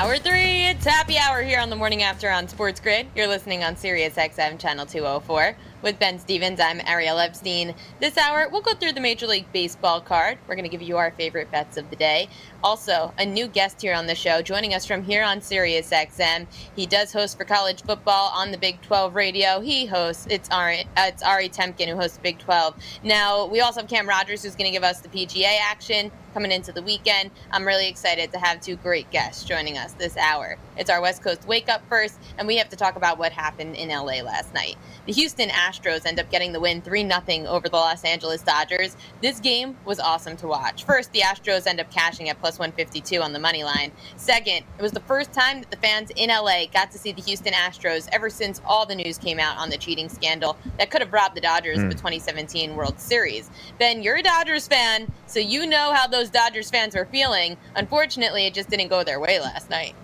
Hour three, it's happy hour here on the morning after on Sports Grid. You're listening on Sirius XM channel 204 with Ben Stevens. I'm Ariel Epstein. This hour, we'll go through the Major League Baseball card. We're going to give you our favorite bets of the day. Also, a new guest here on the show, joining us from here on Sirius XM. He does host for college football on the Big 12 radio. He hosts, it's Ari, uh, it's Ari Temkin who hosts Big 12. Now, we also have Cam Rogers who's going to give us the PGA action coming into the weekend. I'm really excited to have two great guests joining us this hour. It's our West Coast wake up first, and we have to talk about what happened in LA last night. The Houston Astros end up getting the win 3 0 over the Los Angeles Dodgers. This game was awesome to watch. First, the Astros end up cashing at plus 152 on the money line. Second, it was the first time that the fans in LA got to see the Houston Astros ever since all the news came out on the cheating scandal that could have robbed the Dodgers mm. of the 2017 World Series. Ben, you're a Dodgers fan, so you know how those Dodgers fans were feeling. Unfortunately, it just didn't go their way last night.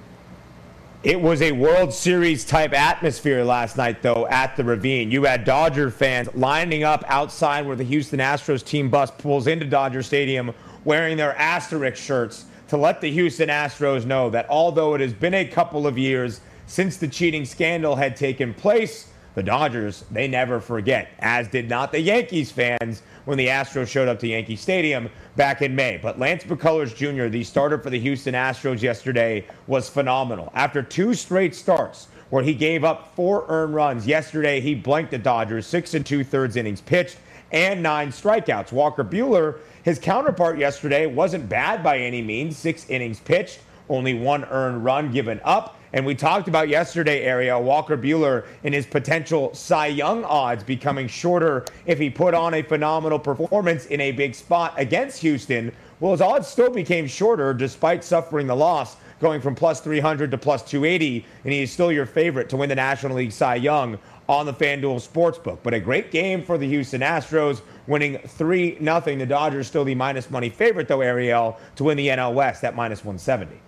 It was a World Series type atmosphere last night, though, at the Ravine. You had Dodger fans lining up outside where the Houston Astros team bus pulls into Dodger Stadium wearing their asterisk shirts to let the Houston Astros know that although it has been a couple of years since the cheating scandal had taken place, the Dodgers, they never forget, as did not the Yankees fans when the Astros showed up to Yankee Stadium back in May. But Lance McCullers Jr., the starter for the Houston Astros yesterday, was phenomenal. After two straight starts where he gave up four earned runs, yesterday he blanked the Dodgers, six and two thirds innings pitched, and nine strikeouts. Walker Buehler, his counterpart yesterday, wasn't bad by any means, six innings pitched, only one earned run given up. And we talked about yesterday, area Walker Buehler and his potential Cy Young odds becoming shorter if he put on a phenomenal performance in a big spot against Houston. Well, his odds still became shorter despite suffering the loss, going from plus 300 to plus 280, and he is still your favorite to win the National League Cy Young on the FanDuel Sportsbook. But a great game for the Houston Astros, winning 3 0. The Dodgers still the minus money favorite, though, Ariel, to win the NL West at minus 170.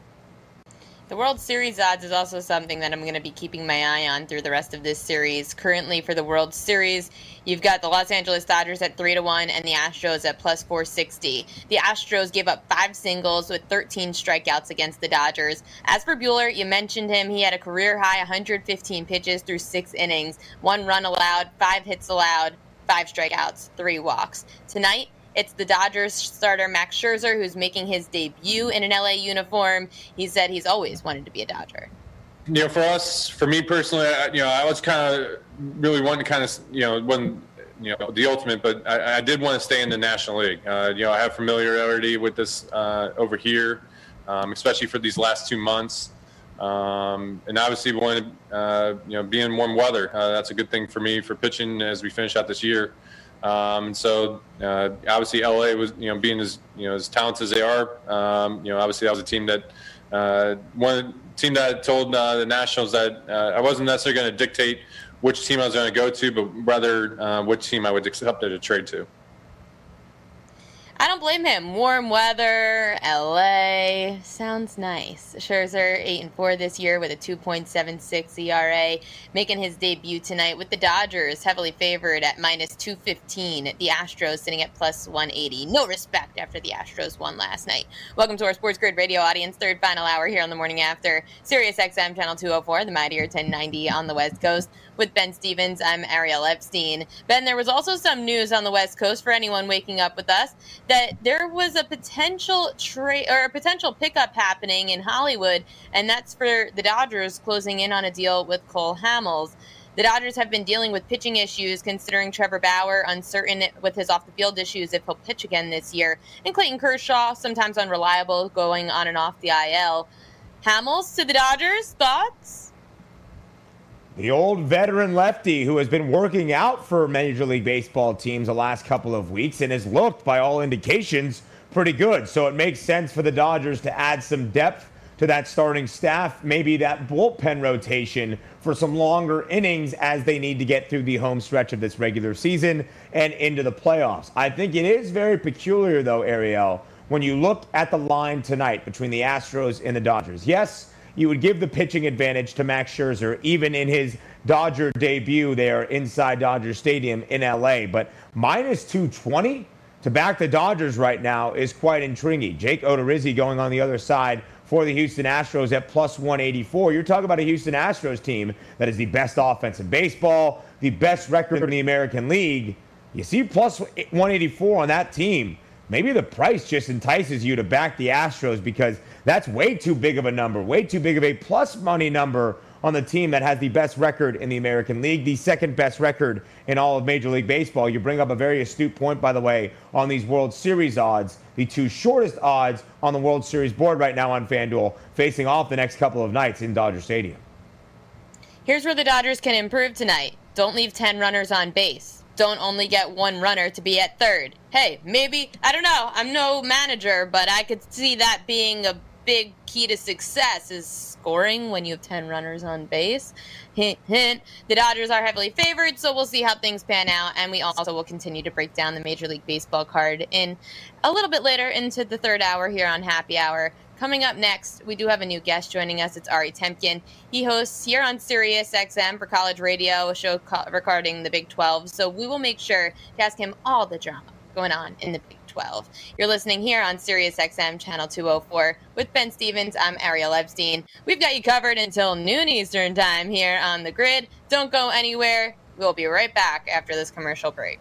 The World Series odds is also something that I'm going to be keeping my eye on through the rest of this series. Currently, for the World Series, you've got the Los Angeles Dodgers at 3 to 1 and the Astros at plus 460. The Astros gave up five singles with 13 strikeouts against the Dodgers. As for Buehler, you mentioned him. He had a career high 115 pitches through six innings, one run allowed, five hits allowed, five strikeouts, three walks. Tonight, it's the Dodgers starter Max Scherzer who's making his debut in an LA uniform. He said he's always wanted to be a Dodger. You know, for us, for me personally, you know, I was kind of really wanting to kind of, you know, wasn't you know the ultimate, but I, I did want to stay in the National League. Uh, you know, I have familiarity with this uh, over here, um, especially for these last two months. Um, and obviously, when uh, you know, being warm weather, uh, that's a good thing for me for pitching as we finish out this year. Um, so uh, obviously LA was you know being as you know as talented as they are. Um, you know obviously that was a team that uh, one team that told uh, the Nationals that uh, I wasn't necessarily going to dictate which team I was going to go to, but rather uh, which team I would accept a trade to. I don't blame him. Warm weather, LA, sounds nice. Scherzer eight and four this year with a 2.76 ERA, making his debut tonight with the Dodgers, heavily favored at minus 215. The Astros sitting at plus 180. No respect after the Astros won last night. Welcome to our Sports Grid Radio audience, third final hour here on the morning after Sirius XM channel 204, the Mightier 1090 on the West Coast with Ben Stevens. I'm Ariel Epstein. Ben, there was also some news on the West Coast for anyone waking up with us that there was a potential trade or a potential pickup happening in Hollywood, and that's for the Dodgers closing in on a deal with Cole Hamels. The Dodgers have been dealing with pitching issues, considering Trevor Bauer uncertain with his off the field issues if he'll pitch again this year, and Clayton Kershaw sometimes unreliable, going on and off the IL. Hamels to the Dodgers, thoughts? The old veteran lefty who has been working out for Major League Baseball teams the last couple of weeks and has looked, by all indications, pretty good. So it makes sense for the Dodgers to add some depth to that starting staff, maybe that bullpen rotation for some longer innings as they need to get through the home stretch of this regular season and into the playoffs. I think it is very peculiar, though, Ariel, when you look at the line tonight between the Astros and the Dodgers. Yes, you would give the pitching advantage to Max Scherzer, even in his Dodger debut there inside Dodger Stadium in LA. But minus 220 to back the Dodgers right now is quite intriguing. Jake Odorizzi going on the other side for the Houston Astros at plus 184. You're talking about a Houston Astros team that is the best offense in baseball, the best record in the American League. You see plus 184 on that team. Maybe the price just entices you to back the Astros because that's way too big of a number, way too big of a plus money number on the team that has the best record in the American League, the second best record in all of Major League Baseball. You bring up a very astute point, by the way, on these World Series odds, the two shortest odds on the World Series board right now on FanDuel, facing off the next couple of nights in Dodger Stadium. Here's where the Dodgers can improve tonight. Don't leave 10 runners on base. Don't only get one runner to be at third. Hey, maybe, I don't know, I'm no manager, but I could see that being a big key to success is scoring when you have 10 runners on base. Hint, hint. The Dodgers are heavily favored, so we'll see how things pan out. And we also will continue to break down the Major League Baseball card in a little bit later into the third hour here on Happy Hour. Coming up next, we do have a new guest joining us. It's Ari Temkin. He hosts here on Sirius XM for college radio, a show regarding the Big 12. So we will make sure to ask him all the drama going on in the Big 12. You're listening here on Sirius XM Channel 204 with Ben Stevens. I'm Ariel Epstein. We've got you covered until noon Eastern Time here on the grid. Don't go anywhere. We'll be right back after this commercial break.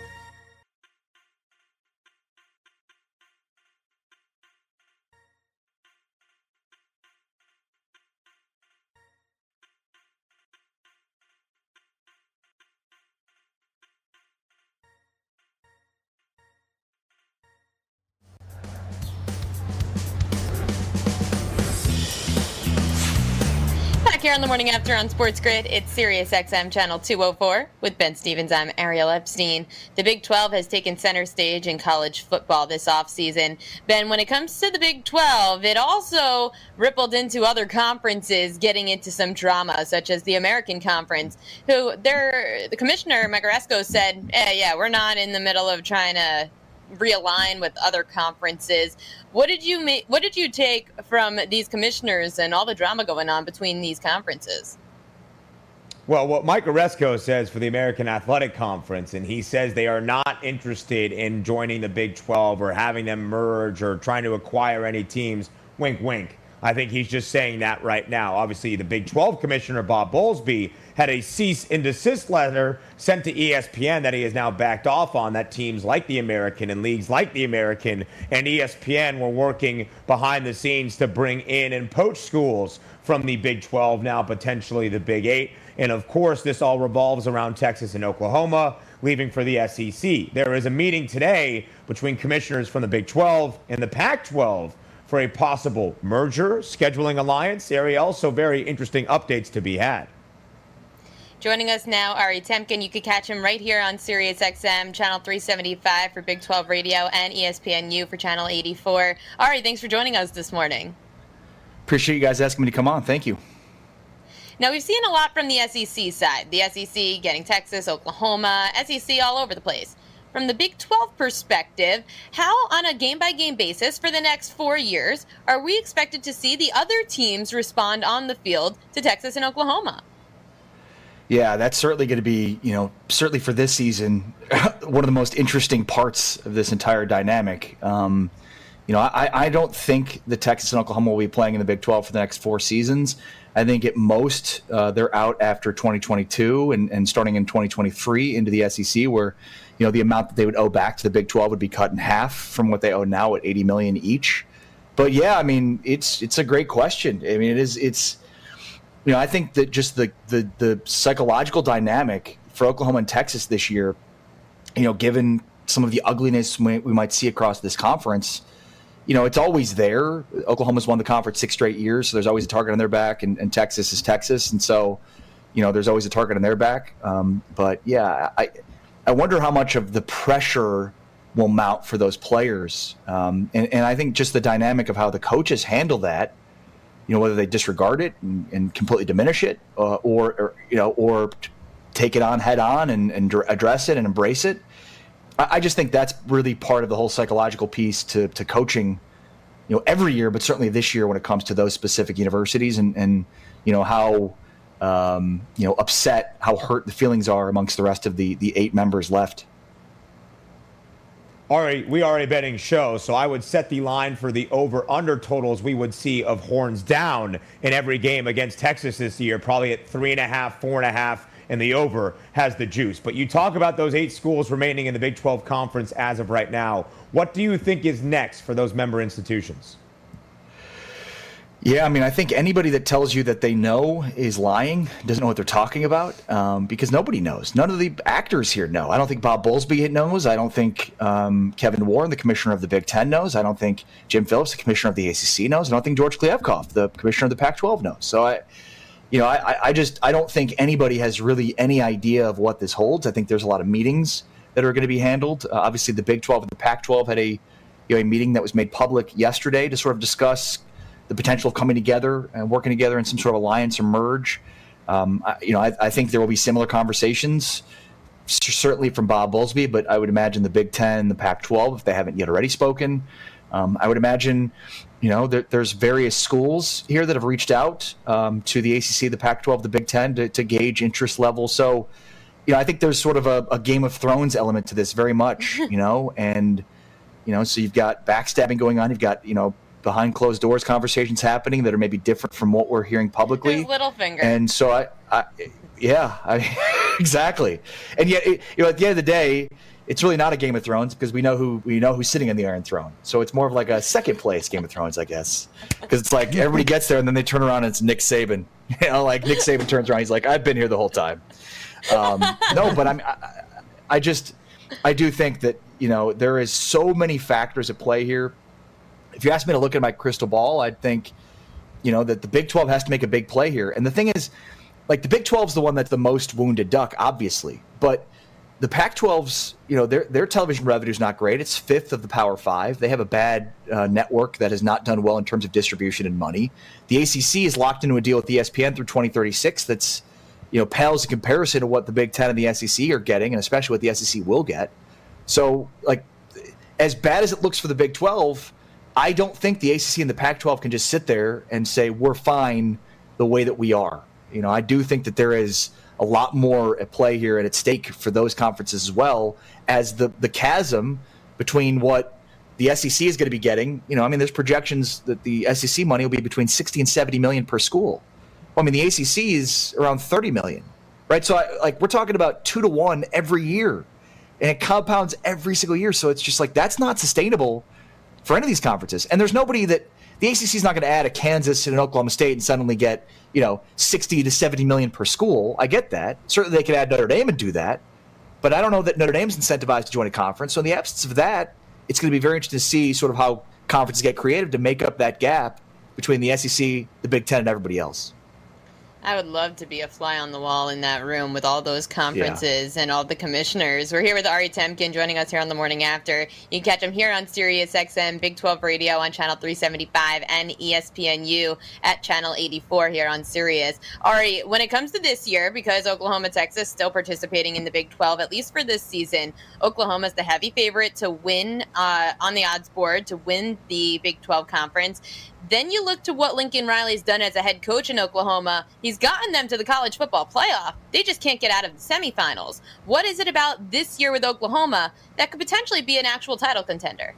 back here on the morning after on Sports Grid. It's Sirius XM channel 204 with Ben Stevens. I'm Ariel Epstein. The Big 12 has taken center stage in college football this offseason. Ben, when it comes to the Big 12, it also rippled into other conferences, getting into some drama, such as the American Conference, who their the commissioner Mike Aresco said, eh, "Yeah, we're not in the middle of trying to." Realign with other conferences. What did you make? What did you take from these commissioners and all the drama going on between these conferences? Well, what Mike Aresco says for the American Athletic Conference, and he says they are not interested in joining the Big 12 or having them merge or trying to acquire any teams. Wink, wink. I think he's just saying that right now. Obviously, the Big 12 commissioner, Bob Bowlesby, had a cease and desist letter sent to ESPN that he has now backed off on. That teams like the American and leagues like the American and ESPN were working behind the scenes to bring in and poach schools from the Big 12, now potentially the Big 8. And of course, this all revolves around Texas and Oklahoma leaving for the SEC. There is a meeting today between commissioners from the Big 12 and the Pac 12 for a possible merger, scheduling alliance. Ariel, so very interesting updates to be had. Joining us now, Ari Temkin. You could catch him right here on Sirius XM, channel 375 for Big 12 Radio and ESPNU for channel 84. Ari, thanks for joining us this morning. Appreciate you guys asking me to come on. Thank you. Now, we've seen a lot from the SEC side. The SEC getting Texas, Oklahoma, SEC all over the place from the Big 12 perspective, how, on a game by game basis for the next four years, are we expected to see the other teams respond on the field to Texas and Oklahoma? Yeah, that's certainly going to be, you know, certainly for this season, one of the most interesting parts of this entire dynamic. Um, you know, I, I don't think the Texas and Oklahoma will be playing in the Big 12 for the next four seasons. I think at most uh, they're out after 2022 and, and starting in 2023 into the SEC, where you know the amount that they would owe back to the Big 12 would be cut in half from what they owe now at 80 million each. but yeah, I mean, it's it's a great question. I mean, it is it's you know, I think that just the the the psychological dynamic for Oklahoma and Texas this year, you know, given some of the ugliness we, we might see across this conference, you know, it's always there. Oklahoma's won the conference six straight years, so there's always a target on their back, and, and Texas is Texas, and so, you know, there's always a target on their back. Um, but yeah, I I wonder how much of the pressure will mount for those players, um, and, and I think just the dynamic of how the coaches handle that you know whether they disregard it and, and completely diminish it uh, or, or, you know or take it on head on and, and address it and embrace it. I, I, just think that's really part of the whole psychological piece to, to coaching you know every year but certainly this year when it comes to those specific universities and, and you know how um, you know upset how hurt the feelings are amongst the rest of the the eight members left already we are a betting show, so I would set the line for the over under totals we would see of horns down in every game against Texas this year, probably at three and a half, four and a half, and the over has the juice. But you talk about those eight schools remaining in the Big 12 conference as of right now. What do you think is next for those member institutions? Yeah, I mean, I think anybody that tells you that they know is lying, doesn't know what they're talking about, um, because nobody knows. None of the actors here know. I don't think Bob Bowlesby knows. I don't think um, Kevin Warren, the commissioner of the Big Ten, knows. I don't think Jim Phillips, the commissioner of the ACC, knows. I don't think George Kliavkoff, the commissioner of the Pac-12, knows. So I, you know, I, I just I don't think anybody has really any idea of what this holds. I think there's a lot of meetings that are going to be handled. Uh, obviously, the Big 12 and the Pac-12 had a you know a meeting that was made public yesterday to sort of discuss the potential of coming together and working together in some sort of alliance or merge. Um, I, you know, I, I, think there will be similar conversations, certainly from Bob Bowlesby, but I would imagine the Big Ten, the Pac-12, if they haven't yet already spoken. Um, I would imagine, you know, there, there's various schools here that have reached out um, to the ACC, the Pac-12, the Big Ten to, to, gauge interest level. So, you know, I think there's sort of a, a Game of Thrones element to this, very much, you know, and you know, so you've got backstabbing going on. You've got, you know, behind closed doors conversations happening that are maybe different from what we're hearing publicly. Littlefinger. And so I, I yeah, I, exactly. And yet, it, you know, at the end of the day, it's really not a Game of Thrones because we know who we know who's sitting on the Iron Throne. So it's more of like a second place Game of Thrones, I guess, because it's like everybody gets there and then they turn around and it's Nick Saban. You know, like Nick Saban turns around, he's like, "I've been here the whole time." Um, no, but I'm, I, I just, I do think that you know there is so many factors at play here if you ask me to look at my crystal ball, I'd think, you know, that the Big 12 has to make a big play here. And the thing is, like the Big 12 is the one that's the most wounded duck, obviously, but the Pac-12's, you know, their their television revenue is not great. It's fifth of the Power Five. They have a bad uh, network that has not done well in terms of distribution and money. The ACC is locked into a deal with ESPN through 2036. That's, you know, pales in comparison to what the Big Ten and the SEC are getting, and especially what the SEC will get. So, like, as bad as it looks for the Big 12, I don't think the ACC and the Pac-12 can just sit there and say we're fine the way that we are. You know, I do think that there is a lot more at play here and at stake for those conferences as well as the the chasm between what the SEC is going to be getting. You know, I mean, there's projections that the SEC money will be between 60 and 70 million per school. Well, I mean, the ACC is around 30 million, right? So, I, like, we're talking about two to one every year, and it compounds every single year. So it's just like that's not sustainable for any of these conferences. And there's nobody that the ACC is not going to add a Kansas and an Oklahoma State and suddenly get you know 60 to 70 million per school. I get that. Certainly they could add Notre Dame and do that, but I don't know that Notre Dame's incentivized to join a conference. So in the absence of that, it's going to be very interesting to see sort of how conferences get creative to make up that gap between the SEC, the Big Ten, and everybody else. I would love to be a fly on the wall in that room with all those conferences yeah. and all the commissioners. We're here with Ari Temkin joining us here on the morning after. You can catch him here on Sirius XM Big 12 Radio on channel 375 and ESPNU at channel 84 here on Sirius. Ari, when it comes to this year, because Oklahoma, Texas still participating in the Big 12, at least for this season, Oklahoma is the heavy favorite to win uh, on the odds board to win the Big 12 conference. Then you look to what Lincoln Riley's done as a head coach in Oklahoma. He's gotten them to the college football playoff. They just can't get out of the semifinals. What is it about this year with Oklahoma that could potentially be an actual title contender?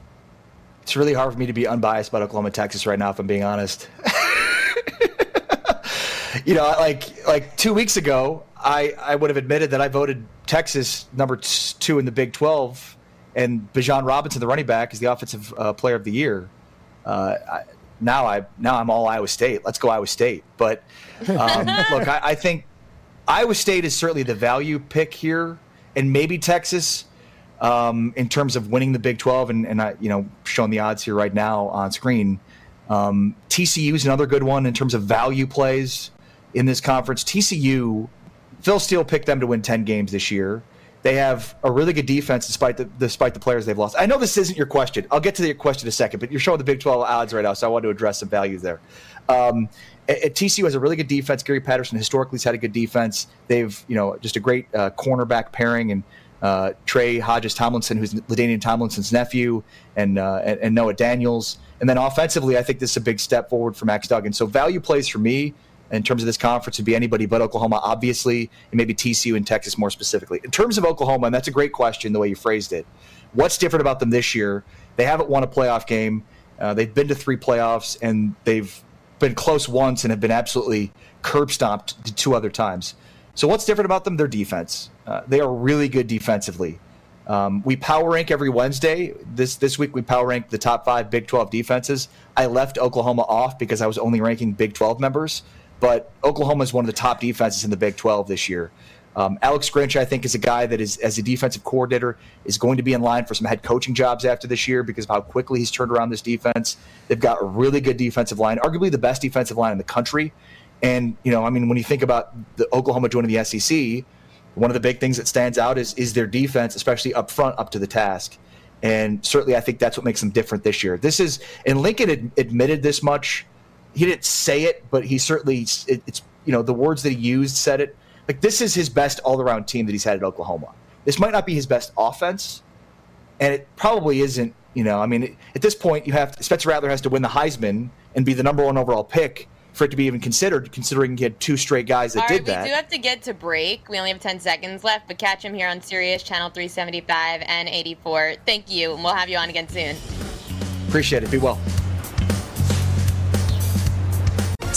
It's really hard for me to be unbiased about Oklahoma, Texas right now, if I'm being honest. you know, like like two weeks ago, I, I would have admitted that I voted Texas number two in the Big 12, and Bijan Robinson, the running back, is the offensive uh, player of the year. uh, I, now I now I'm all Iowa State. Let's go Iowa State. But um, look, I, I, think Iowa State is certainly the value pick here, and maybe Texas um, in terms of winning the Big 12. And, and I, you know, showing the odds here right now on screen. Um, TCU is another good one in terms of value plays in this conference. TCU, Phil Steele picked them to win 10 games this year. They have a really good defense despite the despite the players they've lost. I know this isn't your question. I'll get to your question in a second, but you're showing the Big 12 odds right now, so I want to address some values there. Um, at, TCU has a really good defense. Gary Patterson historically has had a good defense. They've you know just a great uh, cornerback pairing and uh, Trey Hodges Tomlinson, who's LaDainian Tomlinson's nephew, and, uh, and, and Noah Daniels. And then offensively, I think this is a big step forward for Max Duggan. So value plays for me in terms of this conference would be anybody but Oklahoma, obviously, and maybe TCU and Texas more specifically. In terms of Oklahoma, and that's a great question the way you phrased it. What's different about them this year? They haven't won a playoff game. Uh, they've been to three playoffs, and they've been close once and have been absolutely curb stomped two other times. So what's different about them? Their defense. Uh, they are really good defensively. Um, we power rank every Wednesday. This this week we power rank the top five Big 12 defenses. I left Oklahoma off because I was only ranking Big 12 members. But Oklahoma is one of the top defenses in the Big 12 this year. Um, Alex Grinch, I think, is a guy that is, as a defensive coordinator, is going to be in line for some head coaching jobs after this year because of how quickly he's turned around this defense. They've got a really good defensive line, arguably the best defensive line in the country. And you know, I mean, when you think about the Oklahoma joining the SEC, one of the big things that stands out is is their defense, especially up front, up to the task. And certainly, I think that's what makes them different this year. This is, and Lincoln ad, admitted this much he didn't say it, but he certainly it, it's you know the words that he used said it. Like this is his best all around team that he's had at Oklahoma. This might not be his best offense, and it probably isn't. You know, I mean, at this point, you have to, Spencer Rattler has to win the Heisman and be the number one overall pick for it to be even considered, considering he had two straight guys that All did right, that. We do have to get to break. We only have 10 seconds left, but catch him here on Sirius Channel 375 and 84. Thank you, and we'll have you on again soon. Appreciate it. Be well.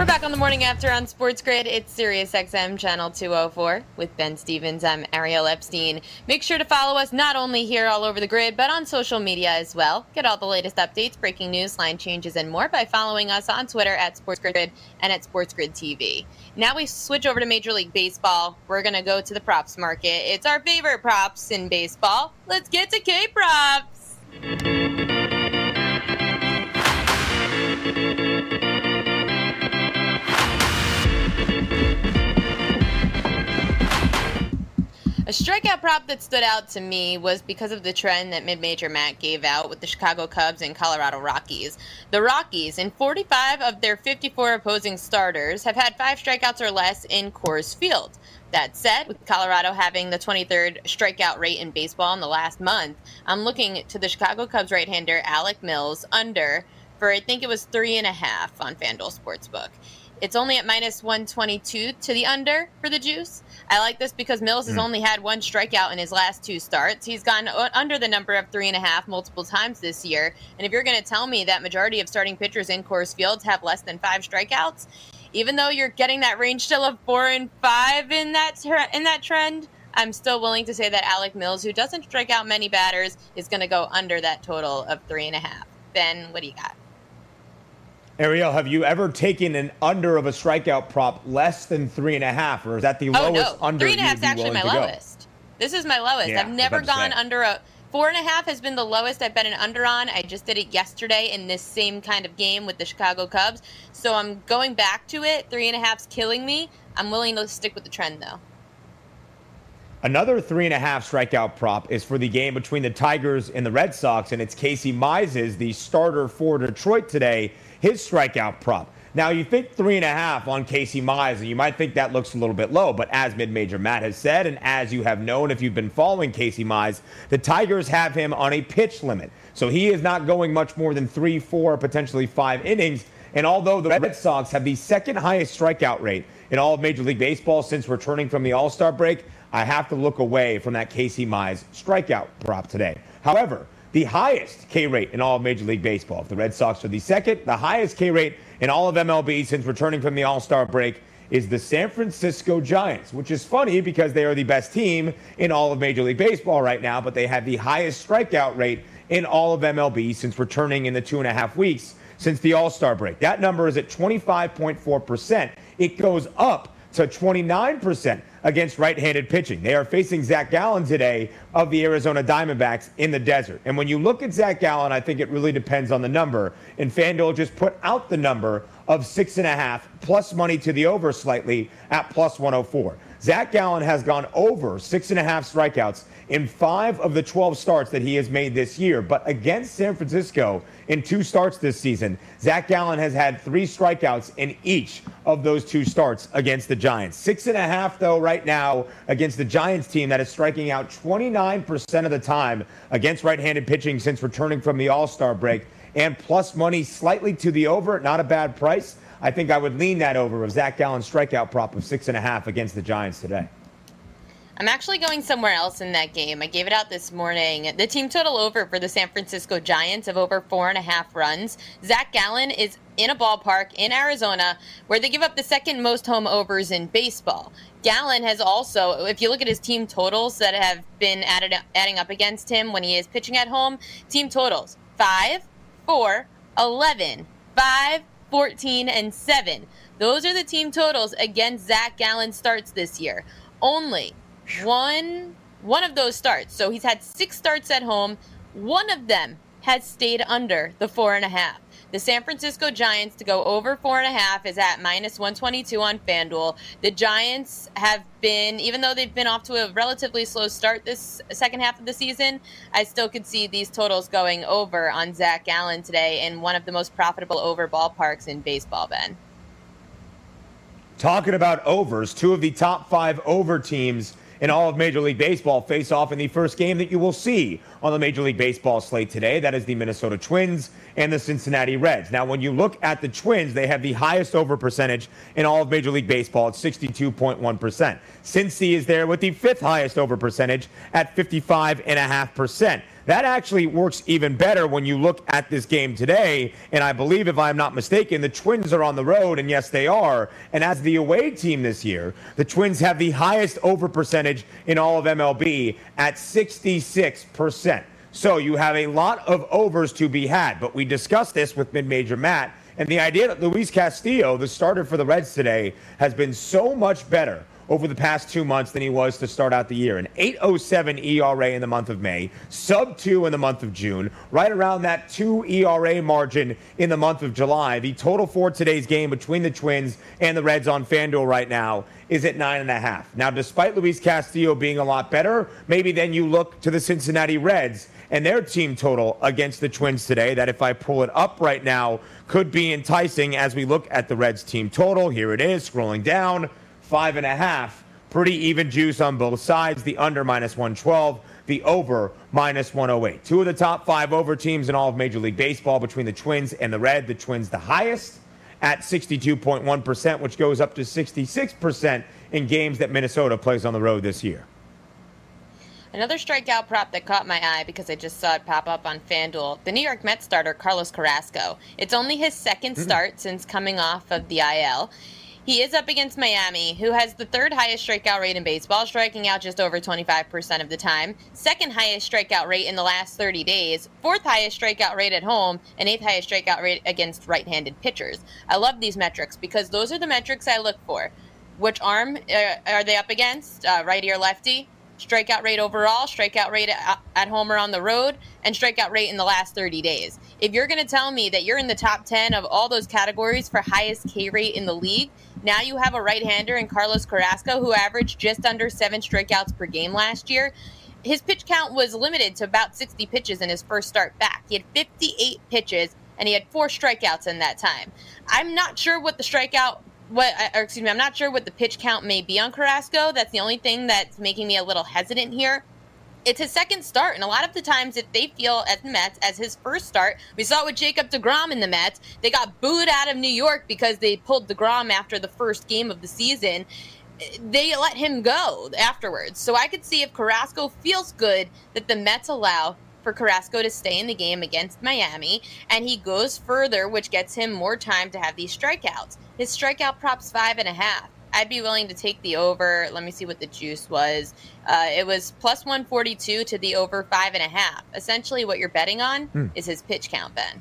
We're back on the morning after on Sports Grid. It's Sirius XM channel 204 with Ben Stevens. I'm Ariel Epstein. Make sure to follow us not only here all over the grid, but on social media as well. Get all the latest updates, breaking news, line changes, and more by following us on Twitter at Sports Grid and at Sports Grid TV. Now we switch over to Major League Baseball. We're going to go to the props market. It's our favorite props in baseball. Let's get to K props. A strikeout prop that stood out to me was because of the trend that Mid Major Matt gave out with the Chicago Cubs and Colorado Rockies. The Rockies, in 45 of their 54 opposing starters, have had five strikeouts or less in Coors Field. That said, with Colorado having the 23rd strikeout rate in baseball in the last month, I'm looking to the Chicago Cubs right hander Alec Mills under for I think it was three and a half on FanDuel Sportsbook. It's only at minus 122 to the under for the juice. I like this because Mills has mm. only had one strikeout in his last two starts. He's gone under the number of three and a half multiple times this year. And if you're going to tell me that majority of starting pitchers in Coors Fields have less than five strikeouts, even though you're getting that range still of four and five in that ter- in that trend, I'm still willing to say that Alec Mills, who doesn't strike out many batters, is going to go under that total of three and a half. Ben, what do you got? Ariel, have you ever taken an under of a strikeout prop less than three and a half, or is that the oh, lowest no. under? Three and a half is actually my lowest. This is my lowest. Yeah, I've never gone under a four and a half has been the lowest I've been an under on. I just did it yesterday in this same kind of game with the Chicago Cubs. So I'm going back to it. Three and a half's killing me. I'm willing to stick with the trend though. Another three and a half strikeout prop is for the game between the Tigers and the Red Sox, and it's Casey Mize, the starter for Detroit today his strikeout prop. Now, you think three and a half on Casey Mize, and you might think that looks a little bit low, but as mid major Matt has said, and as you have known if you've been following Casey Mize, the Tigers have him on a pitch limit. So he is not going much more than three, four, potentially five innings. And although the Red Sox have the second highest strikeout rate in all of Major League Baseball since returning from the All Star break, I have to look away from that Casey Mize strikeout prop today. However, the highest K rate in all of Major League Baseball. The Red Sox are the second, the highest K rate in all of MLB since returning from the All Star break is the San Francisco Giants, which is funny because they are the best team in all of Major League Baseball right now, but they have the highest strikeout rate in all of MLB since returning in the two and a half weeks since the All Star break. That number is at 25.4%. It goes up to 29% against right handed pitching. They are facing Zach Gallen today of the Arizona Diamondbacks in the desert. And when you look at Zach Gallen, I think it really depends on the number. And FanDuel just put out the number of six and a half plus money to the over slightly at plus 104. Zach Gallen has gone over six and a half strikeouts in five of the 12 starts that he has made this year. But against San Francisco in two starts this season, Zach Gallen has had three strikeouts in each of those two starts against the Giants. Six and a half, though, right now against the Giants team that is striking out 29% of the time against right handed pitching since returning from the All Star break. And plus money slightly to the over, not a bad price. I think I would lean that over of Zach Gallen's strikeout prop of six and a half against the Giants today. I'm actually going somewhere else in that game. I gave it out this morning. The team total over for the San Francisco Giants of over four and a half runs. Zach Gallen is in a ballpark in Arizona where they give up the second most home overs in baseball. Gallen has also, if you look at his team totals that have been added, adding up against him when he is pitching at home, team totals 5, 4, 11, 5, 14, and 7. Those are the team totals against Zach Gallen starts this year. Only one one of those starts. So he's had six starts at home. One of them has stayed under the four and a half. The San Francisco Giants to go over four and a half is at minus 122 on FanDuel. The Giants have been, even though they've been off to a relatively slow start this second half of the season, I still could see these totals going over on Zach Gallen today in one of the most profitable over ballparks in baseball, Ben. Talking about overs, two of the top five over teams in all of Major League Baseball face off in the first game that you will see on the Major League Baseball slate today. That is the Minnesota Twins and the Cincinnati Reds. Now, when you look at the Twins, they have the highest over percentage in all of Major League Baseball at 62.1%. Cincy is there with the fifth highest over percentage at 55.5%. That actually works even better when you look at this game today. And I believe, if I'm not mistaken, the Twins are on the road, and yes, they are. And as the away team this year, the Twins have the highest over percentage in all of MLB at 66%. So you have a lot of overs to be had. But we discussed this with mid major Matt. And the idea that Luis Castillo, the starter for the Reds today, has been so much better over the past two months than he was to start out the year. An 807 ERA in the month of May, sub two in the month of June, right around that two ERA margin in the month of July. The total for today's game between the Twins and the Reds on FanDuel right now is at nine and a half. Now, despite Luis Castillo being a lot better, maybe then you look to the Cincinnati Reds and their team total against the Twins today. That if I pull it up right now, could be enticing as we look at the Reds team total. Here it is, scrolling down five and a half. Pretty even juice on both sides. The under minus 112, the over minus 108. Two of the top five over teams in all of Major League Baseball between the Twins and the Red. The Twins the highest at 62.1%, which goes up to 66% in games that Minnesota plays on the road this year. Another strikeout prop that caught my eye because I just saw it pop up on FanDuel. The New York Mets starter, Carlos Carrasco. It's only his 2nd mm-hmm. start since coming off of the IL. He is up against Miami, who has the third highest strikeout rate in baseball, striking out just over 25% of the time, second highest strikeout rate in the last 30 days, fourth highest strikeout rate at home, and eighth highest strikeout rate against right handed pitchers. I love these metrics because those are the metrics I look for. Which arm uh, are they up against? Uh, righty or lefty? strikeout rate overall, strikeout rate at home or on the road, and strikeout rate in the last 30 days. If you're going to tell me that you're in the top 10 of all those categories for highest K rate in the league, now you have a right hander in Carlos Carrasco who averaged just under seven strikeouts per game last year. His pitch count was limited to about 60 pitches in his first start back. He had 58 pitches and he had four strikeouts in that time. I'm not sure what the strikeout what uh, or excuse me, I'm not sure what the pitch count may be on Carrasco. That's the only thing that's making me a little hesitant here. It's his second start, and a lot of the times, if they feel at the Mets as his first start, we saw with Jacob DeGrom in the Mets, they got booed out of New York because they pulled DeGrom after the first game of the season. They let him go afterwards. So I could see if Carrasco feels good that the Mets allow for Carrasco to stay in the game against Miami, and he goes further, which gets him more time to have these strikeouts. His strikeout prop's five and a half. I'd be willing to take the over. Let me see what the juice was. Uh, it was plus 142 to the over five and a half. Essentially, what you're betting on hmm. is his pitch count, Ben.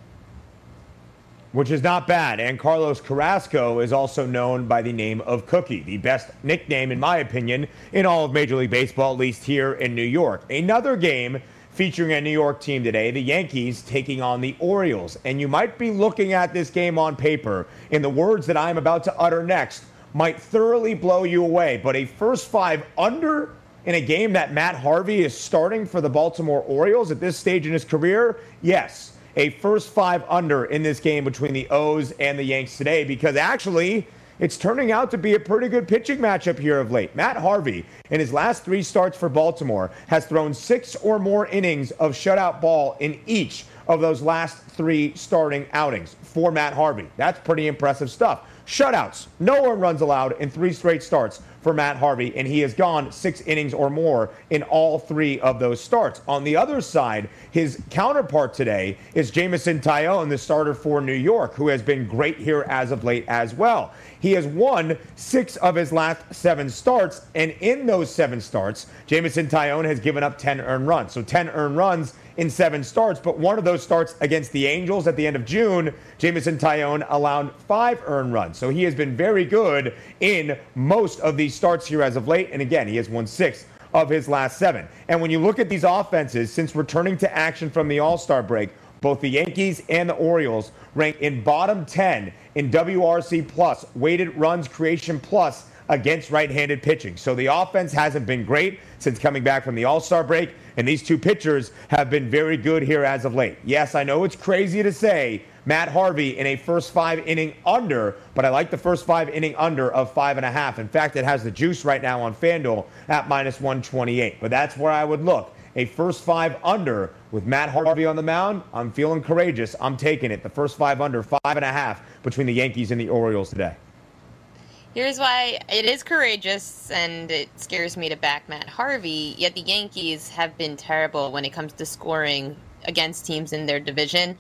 Which is not bad. And Carlos Carrasco is also known by the name of Cookie, the best nickname, in my opinion, in all of Major League Baseball, at least here in New York. Another game featuring a New York team today, the Yankees taking on the Orioles. And you might be looking at this game on paper in the words that I'm about to utter next might thoroughly blow you away. But a first five under in a game that Matt Harvey is starting for the Baltimore Orioles at this stage in his career, yes, a first five under in this game between the O's and the Yanks today because actually it's turning out to be a pretty good pitching matchup here of late. Matt Harvey, in his last three starts for Baltimore, has thrown six or more innings of shutout ball in each of those last three starting outings for Matt Harvey. That's pretty impressive stuff. Shutouts, no one runs allowed in three straight starts for Matt Harvey, and he has gone six innings or more in all three of those starts. On the other side, his counterpart today is Jameson Taillon, the starter for New York, who has been great here as of late as well. He has won six of his last seven starts, and in those seven starts, Jameson Taillon has given up 10 earned runs. So 10 earned runs in seven starts, but one of those starts against the Angels at the end of June, Jameson Taillon allowed five earned runs. So he has been very good in most of these starts here as of late. And again, he has won six of his last seven. And when you look at these offenses, since returning to action from the All Star break, both the Yankees and the Orioles rank in bottom 10 in WRC plus, weighted runs creation plus against right handed pitching. So the offense hasn't been great since coming back from the All Star break. And these two pitchers have been very good here as of late. Yes, I know it's crazy to say Matt Harvey in a first five inning under, but I like the first five inning under of five and a half. In fact, it has the juice right now on FanDuel at minus 128. But that's where I would look. A first five under with Matt Harvey on the mound. I'm feeling courageous. I'm taking it. The first five under, five and a half between the Yankees and the Orioles today. Here's why it is courageous and it scares me to back Matt Harvey, yet the Yankees have been terrible when it comes to scoring against teams in their division.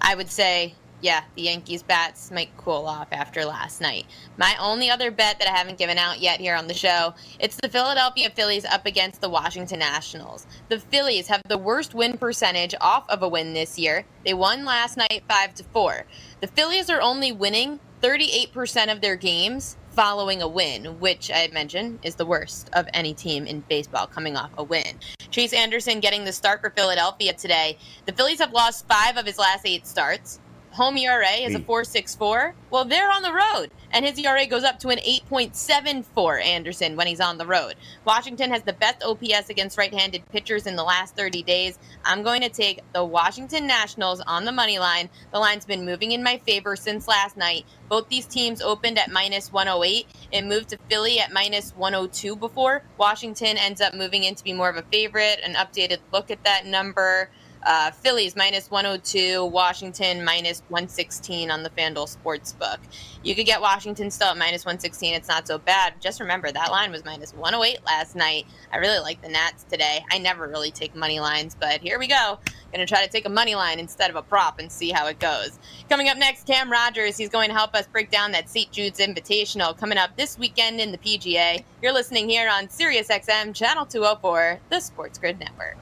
I would say, yeah, the Yankees bats might cool off after last night. My only other bet that I haven't given out yet here on the show, it's the Philadelphia Phillies up against the Washington Nationals. The Phillies have the worst win percentage off of a win this year. They won last night 5 to 4. The Phillies are only winning 38% of their games following a win, which I mentioned is the worst of any team in baseball coming off a win. Chase Anderson getting the start for Philadelphia today. The Phillies have lost five of his last eight starts. Home ERA is a 4.64. Well, they're on the road, and his ERA goes up to an 8.74. Anderson when he's on the road. Washington has the best OPS against right-handed pitchers in the last 30 days. I'm going to take the Washington Nationals on the money line. The line's been moving in my favor since last night. Both these teams opened at minus 108. It moved to Philly at minus 102 before. Washington ends up moving in to be more of a favorite. An updated look at that number. Uh, Phillies minus 102, Washington minus 116 on the FanDuel Sportsbook. You could get Washington still at minus 116. It's not so bad. Just remember that line was minus 108 last night. I really like the Nats today. I never really take money lines, but here we go. Gonna try to take a money line instead of a prop and see how it goes. Coming up next, Cam Rogers. He's going to help us break down that St. Jude's Invitational coming up this weekend in the PGA. You're listening here on SiriusXM Channel 204, the Sports Grid Network.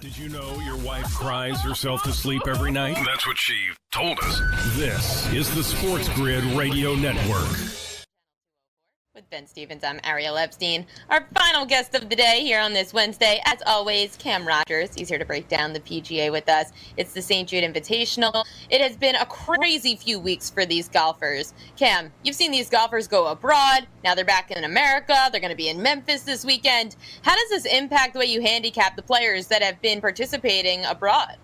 Did you know your wife cries herself to sleep every night? That's what she told us. This is the Sports Grid Radio Network. With Ben Stevens, I'm Ariel Epstein. Our final guest of the day here on this Wednesday, as always, Cam Rogers. He's here to break down the PGA with us. It's the St. Jude Invitational. It has been a crazy few weeks for these golfers. Cam, you've seen these golfers go abroad. Now they're back in America. They're going to be in Memphis this weekend. How does this impact the way you handicap the players that have been participating abroad?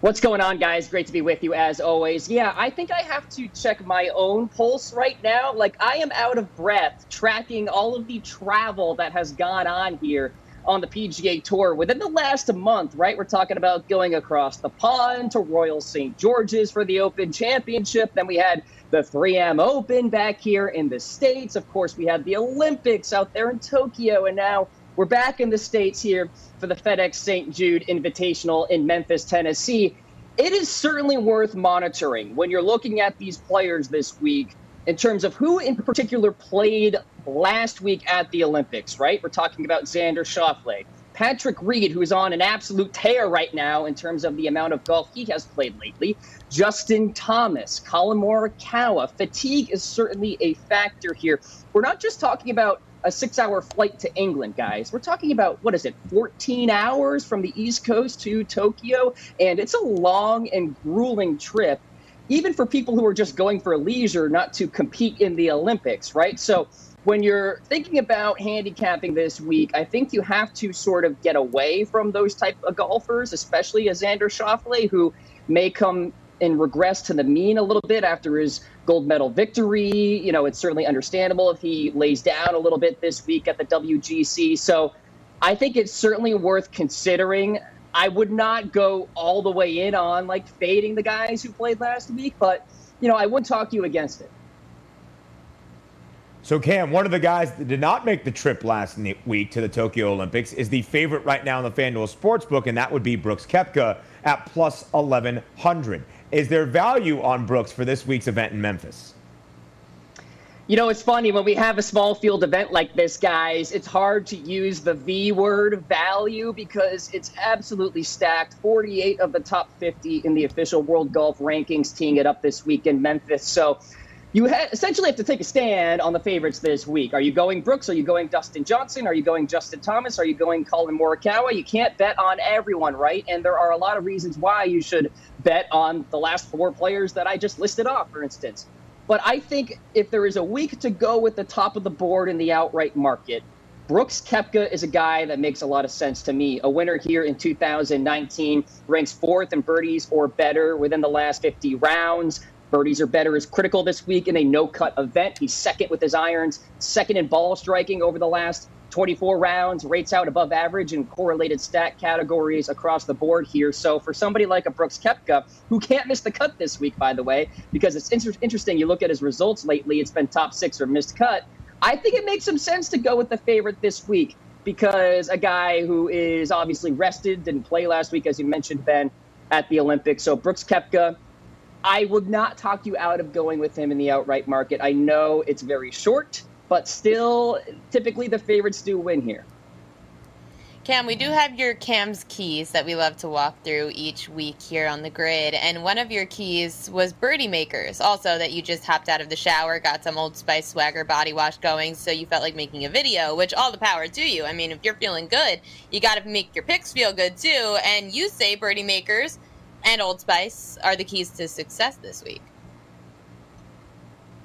What's going on, guys? Great to be with you as always. Yeah, I think I have to check my own pulse right now. Like, I am out of breath tracking all of the travel that has gone on here on the PGA Tour within the last month, right? We're talking about going across the pond to Royal St. George's for the Open Championship. Then we had the 3M Open back here in the States. Of course, we had the Olympics out there in Tokyo. And now we're back in the States here for the FedEx St. Jude Invitational in Memphis, Tennessee. It is certainly worth monitoring when you're looking at these players this week in terms of who in particular played last week at the Olympics, right? We're talking about Xander Schauffele. Patrick Reed, who's on an absolute tear right now in terms of the amount of golf he has played lately. Justin Thomas, Collin Morikawa. Fatigue is certainly a factor here. We're not just talking about a six hour flight to England, guys. We're talking about, what is it, 14 hours from the East Coast to Tokyo? And it's a long and grueling trip, even for people who are just going for leisure, not to compete in the Olympics, right? So when you're thinking about handicapping this week, I think you have to sort of get away from those type of golfers, especially a Xander Schauffele, who may come and regress to the mean a little bit after his gold medal victory. You know, it's certainly understandable if he lays down a little bit this week at the WGC. So I think it's certainly worth considering. I would not go all the way in on like fading the guys who played last week, but you know, I wouldn't talk you against it. So, Cam, one of the guys that did not make the trip last week to the Tokyo Olympics is the favorite right now in the FanDuel Sportsbook, and that would be Brooks Koepka at plus 1100. Is there value on Brooks for this week's event in Memphis? You know, it's funny when we have a small field event like this, guys, it's hard to use the V word value because it's absolutely stacked. 48 of the top 50 in the official World Golf Rankings teeing it up this week in Memphis. So you ha- essentially have to take a stand on the favorites this week. Are you going Brooks? Are you going Dustin Johnson? Are you going Justin Thomas? Are you going Collin Morikawa? You can't bet on everyone, right? And there are a lot of reasons why you should bet on the last four players that I just listed off, for instance. But I think if there is a week to go with the top of the board in the outright market, Brooks Koepka is a guy that makes a lot of sense to me. A winner here in 2019 ranks fourth in birdies or better within the last 50 rounds. Birdies are better is critical this week in a no cut event. He's second with his irons, second in ball striking over the last 24 rounds, rates out above average in correlated stat categories across the board here. So for somebody like a Brooks Koepka, who can't miss the cut this week, by the way, because it's inter- interesting. You look at his results lately, it's been top six or missed cut. I think it makes some sense to go with the favorite this week because a guy who is obviously rested, didn't play last week, as you mentioned, Ben, at the Olympics. So Brooks Koepka, I would not talk you out of going with him in the outright market. I know it's very short, but still, typically the favorites do win here. Cam, we do have your Cam's keys that we love to walk through each week here on the grid. And one of your keys was birdie makers. Also, that you just hopped out of the shower, got some Old Spice swagger body wash going, so you felt like making a video, which all the power to you. I mean, if you're feeling good, you got to make your picks feel good too. And you say birdie makers and Old Spice are the keys to success this week.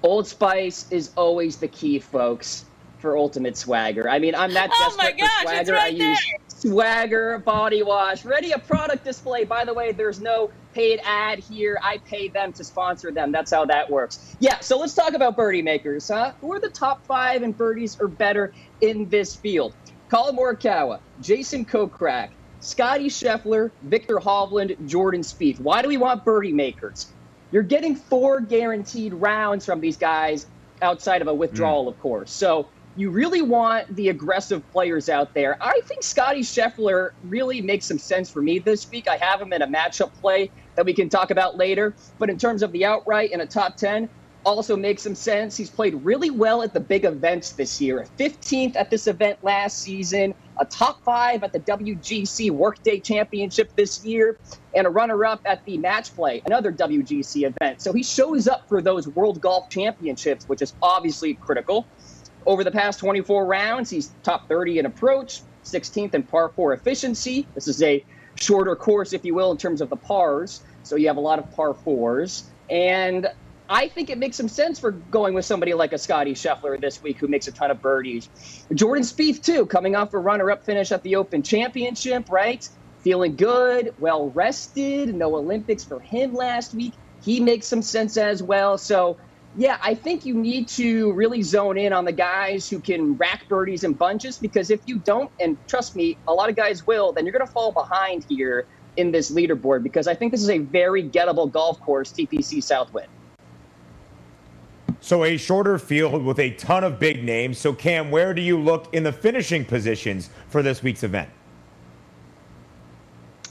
Old Spice is always the key, folks, for ultimate swagger. I mean, I'm not oh desperate gosh, for swagger. Right I use swagger body wash. Ready a product display. By the way, there's no paid ad here. I pay them to sponsor them. That's how that works. Yeah, so let's talk about birdie makers, huh? Who are the top five and birdies or better in this field? Collin Morikawa, Jason Kokrak, Scottie Scheffler, Viktor Hovland, Jordan Spieth. Why do we want birdie makers? You're getting four guaranteed rounds from these guys outside of a withdrawal, mm. of course. So you really want the aggressive players out there. I think Scottie Scheffler really makes some sense for me this week. I have him in a matchup play that we can talk about later. But in terms of the outright in a top 10, also makes some sense. He's played really well at the big events this year. 15th at this event last season, a top five at the WGC Workday Championship this year, and a runner up at the Match Play, another WGC event. So he shows up for those World Golf Championships, which is obviously critical. Over the past 24 rounds, he's top 30 in approach, 16th in par four efficiency. This is a shorter course, if you will, in terms of the pars. So you have a lot of par fours. And I think it makes some sense for going with somebody like a Scottie Scheffler this week who makes a ton of birdies. Jordan Spieth, too, coming off a runner up finish at the Open Championship, right? Feeling good, well rested, no Olympics for him last week. He makes some sense as well. So, yeah, I think you need to really zone in on the guys who can rack birdies in bunches because if you don't, and trust me, a lot of guys will, then you're going to fall behind here in this leaderboard because I think this is a very gettable golf course, TPC Southwind. So a shorter field with a ton of big names. So Cam, where do you look in the finishing positions for this week's event?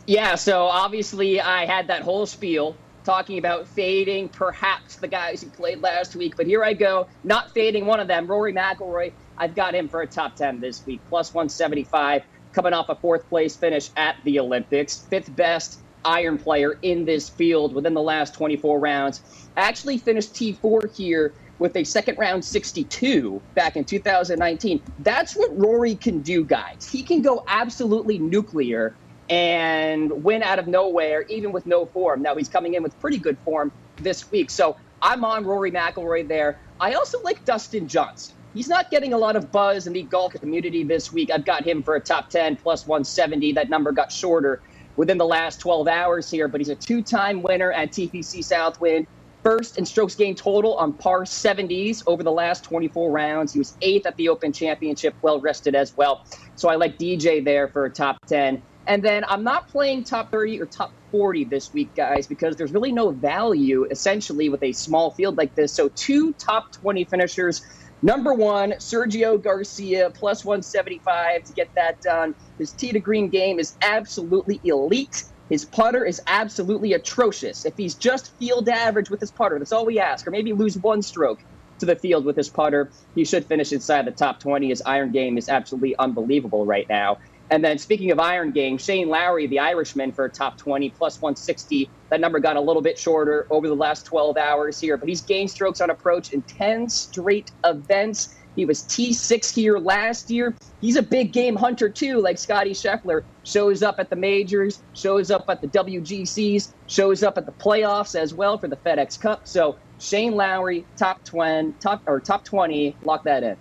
Yeah, so obviously I had that whole spiel talking about fading perhaps the guys who played last week, but here I go, not fading one of them, Rory McIlroy. I've got him for a top 10 this week, plus 175, coming off a fourth place finish at the Olympics, fifth best iron player in this field within the last 24 rounds. Actually finished T4 here with a second round 62 back in 2019. That's what Rory can do, guys. He can go absolutely nuclear and win out of nowhere, even with no form. Now he's coming in with pretty good form this week. So I'm on Rory McIlroy there. I also like Dustin Johnson. He's not getting a lot of buzz in the golf community this week. I've got him for a top 10 plus 170. That number got shorter within the last 12 hours here, but he's a two time winner at TPC Southwind first in strokes gained total on par 70s over the last 24 rounds. He was eighth at the Open Championship, well rested as well. So I like DJ there for a top 10. And then I'm not playing top 30 or top 40 this week, guys, because there's really no value essentially with a small field like this. So two top 20 finishers. Number one, Sergio Garcia, plus 175 to get that done. His tee to green game is absolutely elite. His putter is absolutely atrocious. If he's just field average with his putter, that's all we ask, or maybe lose one stroke to the field with his putter, he should finish inside the top 20. His iron game is absolutely unbelievable right now. And then speaking of iron game, Shane Lowry, the Irishman, for a top 20 plus 160. That number got a little bit shorter over the last 12 hours here, but he's gained strokes on approach in 10 straight events. He was T6 here last year. He's a big game hunter too, like Scottie Scheffler. Shows up at the majors, shows up at the WGCs, shows up at the playoffs as well for the FedEx Cup. So Shane Lowry, top 20, top or top 20, lock that in.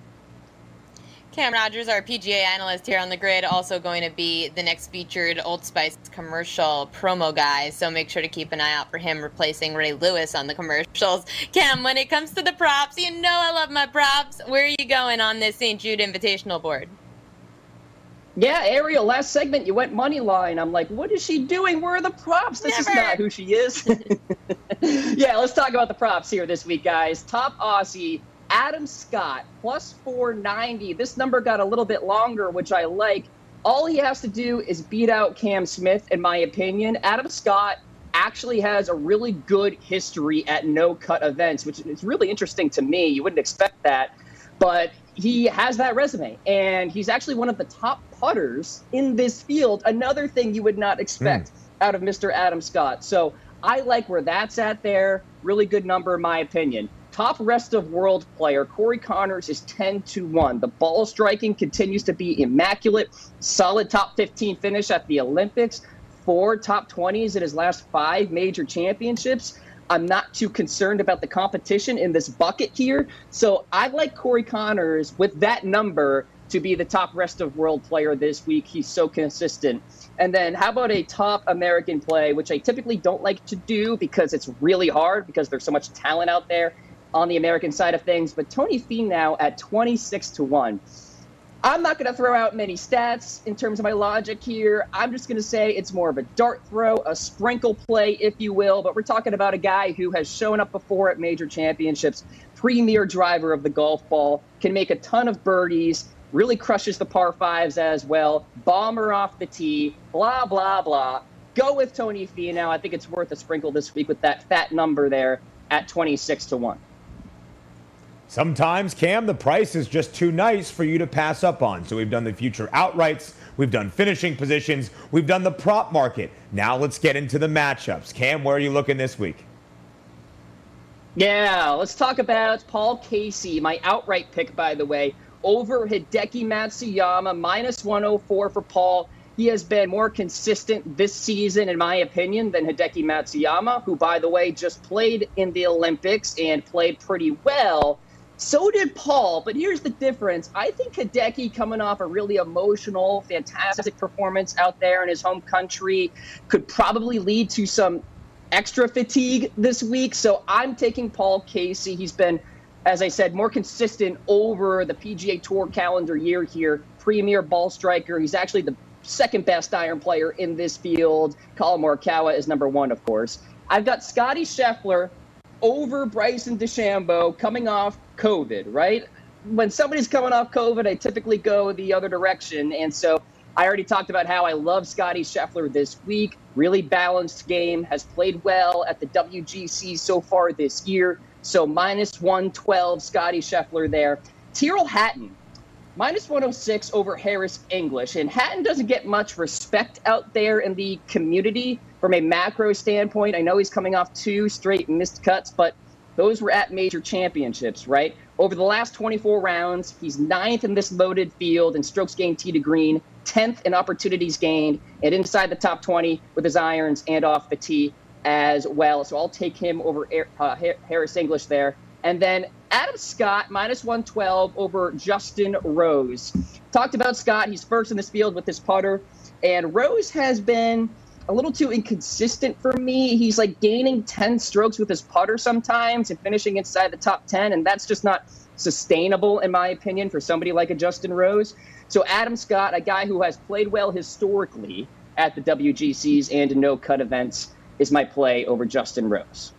Cam Rogers, our PGA analyst here on the grid, also going to be the next featured Old Spice commercial promo guy. So make sure to keep an eye out for him replacing Ray Lewis on the commercials. Cam, when it comes to the props, you know I love my props. Where are you going on this St. Jude Invitational board? Yeah, Ariel, last segment you went money line. I'm like, what is she doing? Where are the props? This Never. is not who she is. yeah, let's talk about the props here this week, guys. Top Aussie Adam Scott, plus 490. This number got a little bit longer, which I like. All he has to do is beat out Cam Smith, in my opinion. Adam Scott actually has a really good history at no cut events, which is really interesting to me. You wouldn't expect that. But he has that resume, and he's actually one of the top putters in this field. Another thing you would not expect mm. out of Mr. Adam Scott. So I like where that's at there. Really good number, in my opinion. Top rest of world player Corey Conners is 10 to 1. The ball striking continues to be immaculate. Solid top 15 finish at the Olympics. Four top 20s in his last five major championships. I'm not too concerned about the competition in this bucket here. So I like Corey Conners with that number to be the top rest of world player this week. He's so consistent. And then how about a top American play, which I typically don't like to do because it's really hard because there's so much talent out there on the American side of things, but Tony Finau at 26 to 1. I'm not going to throw out many stats in terms of my logic here. I'm just going to say it's more of a dart throw, a sprinkle play, if you will. But we're talking about a guy who has shown up before at major championships, premier driver of the golf ball, can make a ton of birdies, really crushes the par fives as well, bomber off the tee, blah, blah, blah. Go with Tony Finau. Now I think it's worth a sprinkle this week with that fat number there at 26 to 1. Sometimes, Cam, the price is just too nice for you to pass up on. So we've done the future outrights, we've done finishing positions, we've done the prop market. Now let's get into the matchups. Cam, where are you looking this week? Yeah, let's talk about Paul Casey, my outright pick, by the way, over Hideki Matsuyama, minus 104 for Paul. He has been more consistent this season, in my opinion, than Hideki Matsuyama, who, by the way, just played in the Olympics and played pretty well. So did Paul, but here's the difference. I think Hideki, coming off a really emotional, fantastic performance out there in his home country, could probably lead to some extra fatigue this week. So I'm taking Paul Casey. He's been, as I said, more consistent over the PGA Tour calendar year here. Premier ball striker. He's actually the second best iron player in this field. Collin Morikawa is number one, of course. I've got Scottie Scheffler over Bryson DeChambeau coming off COVID, right? When somebody's coming off COVID, I typically go the other direction. And so I already talked about how I love Scottie Scheffler this week. Really balanced game, has played well at the WGC so far this year. So minus 112, Scottie Scheffler there. Tyrrell Hatton, minus 106 over Harris English. And Hatton doesn't get much respect out there in the community from a macro standpoint. I know he's coming off two straight missed cuts, but those were at major championships, right? Over the last 24 rounds, he's ninth in this loaded field in strokes gained tee to green, 10th in opportunities gained, and inside the top 20 with his irons and off the tee as well. So I'll take him over uh, Harris English there. And then Adam Scott, minus 112 over Justin Rose. Talked about Scott. He's first in this field with his putter. And Rose has been a little too inconsistent for me. He's like gaining 10 strokes with his putter sometimes and finishing inside the top 10. And that's just not sustainable, in my opinion, for somebody like a Justin Rose. So Adam Scott, a guy who has played well historically at the WGCs and no cut events, is my play over Justin Rose.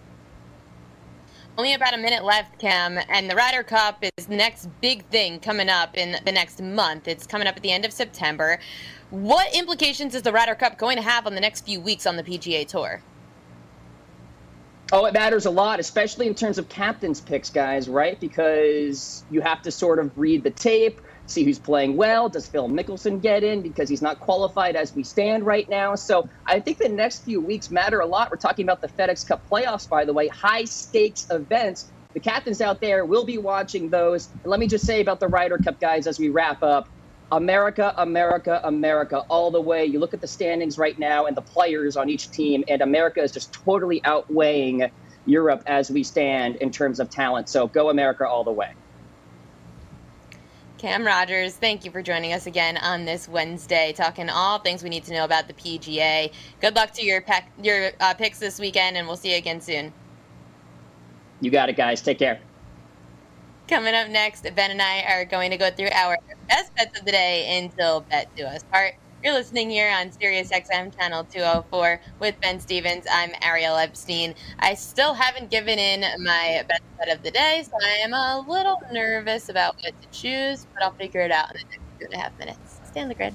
Only about a minute left, Cam, and the Ryder Cup is the next big thing coming up in the next month. It's coming up at the end of September. What implications is the Ryder Cup going to have on the next few weeks on the PGA Tour? Oh, it matters a lot, especially in terms of captain's picks, guys, right? Because you have to sort of read the tape, see who's playing well. Does Phil Mickelson get in because he's not qualified as we stand right now? So I think the next few weeks matter a lot. We're talking about the FedEx Cup playoffs, by the way, high stakes events. The captains out there will be watching those. Let me just say about the Ryder Cup, guys, as we wrap up. America, America, America, all the way. You look at the standings right now and the players on each team, and America is just totally outweighing Europe as we stand in terms of talent. So go America all the way. Cam Rogers, thank you for joining us again on this Wednesday, talking all things we need to know about the PGA. Good luck to your pec- your uh, picks this weekend, and we'll see you again soon. You got it, guys. Take care. Coming up next, Ben and I are going to go through our best bets of the day until bet to us part. You're listening here on Sirius XM channel 204 with Ben Stevens. I'm Ariel Epstein. I still haven't given in my best bet of the day, so I am a little nervous about what to choose, but I'll figure it out in the next two and a half minutes. Stay on the grid.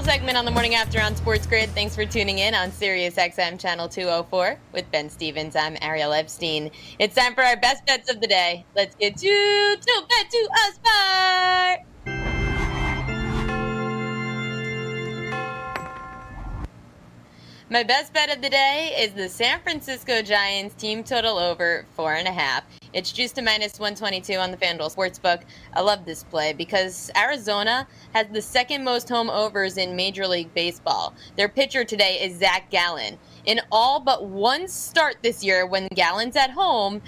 Final segment on the morning after on Sports Grid. Thanks for tuning in on Sirius XM channel 204 with Ben Stevens. I'm Ariel Epstein. It's time for our best bets of the day. Let's get to to bet to us part. My best bet of the day is the San Francisco Giants team total over four and a half. It's juiced to minus 122 on the FanDuel Sportsbook. I love this play because Arizona has the second most home overs in Major League Baseball. Their pitcher today is Zach Gallen. In all but one start this year when Gallen's at home,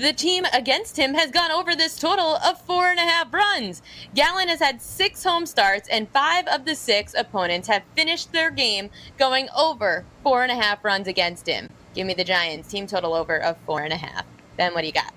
the team against him has gone over this total of four and a half runs. Gallen has had six home starts, and five of the six opponents have finished their game going over four and a half runs against him. Give me the Giants team total over of four and a half. Ben, what do you got?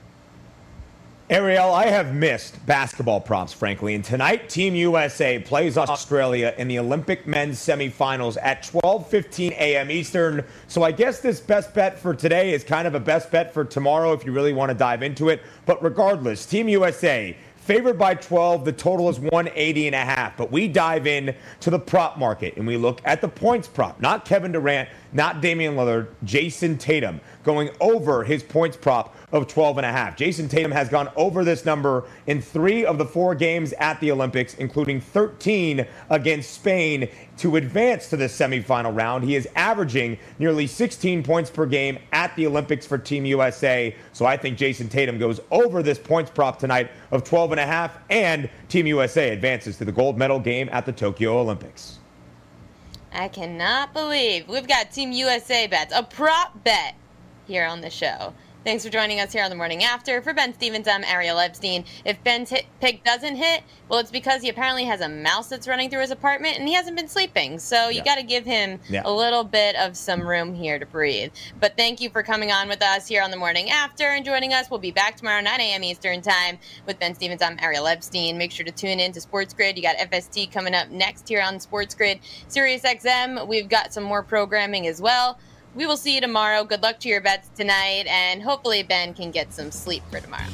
Ariel, I have missed basketball props, frankly. And tonight, Team USA plays Australia in the Olympic men's semifinals at 12:15 a.m. Eastern. So I guess this best bet for today is kind of a best bet for tomorrow if you really want to dive into it. But regardless, Team USA favored by 12. The total is 180 and a half. But we dive in to the prop market and we look at the points prop. Not Kevin Durant, not Damian Lillard, Jayson Tatum going over his points prop of 12 and a half. Jayson Tatum has gone over this number in three of the four games at the Olympics, including 13 against Spain to advance to the semifinal round. He is averaging nearly 16 points per game at the Olympics for Team USA. So I think Jayson Tatum goes over this points prop tonight of 12 and a half, and Team USA advances to the gold medal game at the Tokyo Olympics. I cannot believe we've got Team USA bets, a prop bet here on the show. Thanks for joining us here on the morning after. For Ben Stevens, I'm Ariel Epstein. If Ben's hit pick doesn't hit, well, it's because he apparently has a mouse that's running through his apartment and he hasn't been sleeping. So you yeah. got to give him yeah. a little bit of some room here to breathe. But thank you for coming on with us here on the morning after and joining us. We'll be back tomorrow 9 a.m. Eastern time with Ben Stevens. I'm Ariel Epstein. Make sure to tune in to Sports Grid. You got FST coming up next here on Sports Grid. Sirius XM, we've got some more programming as well we will see you tomorrow. Good luck to your bets tonight, and hopefully Ben can get some sleep for tomorrow.